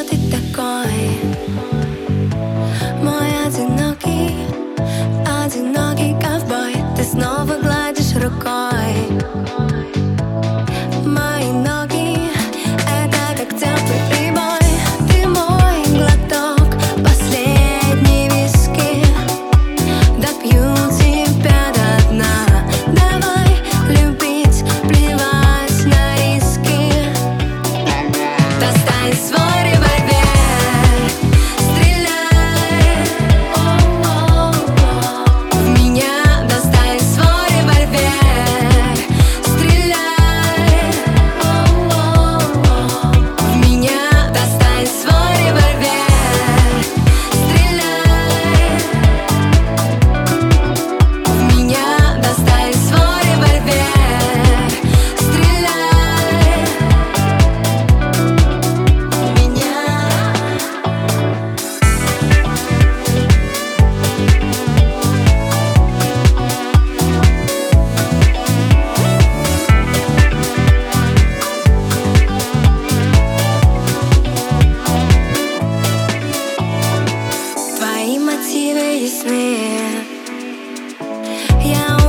어딨다. Peace, man. Yeah.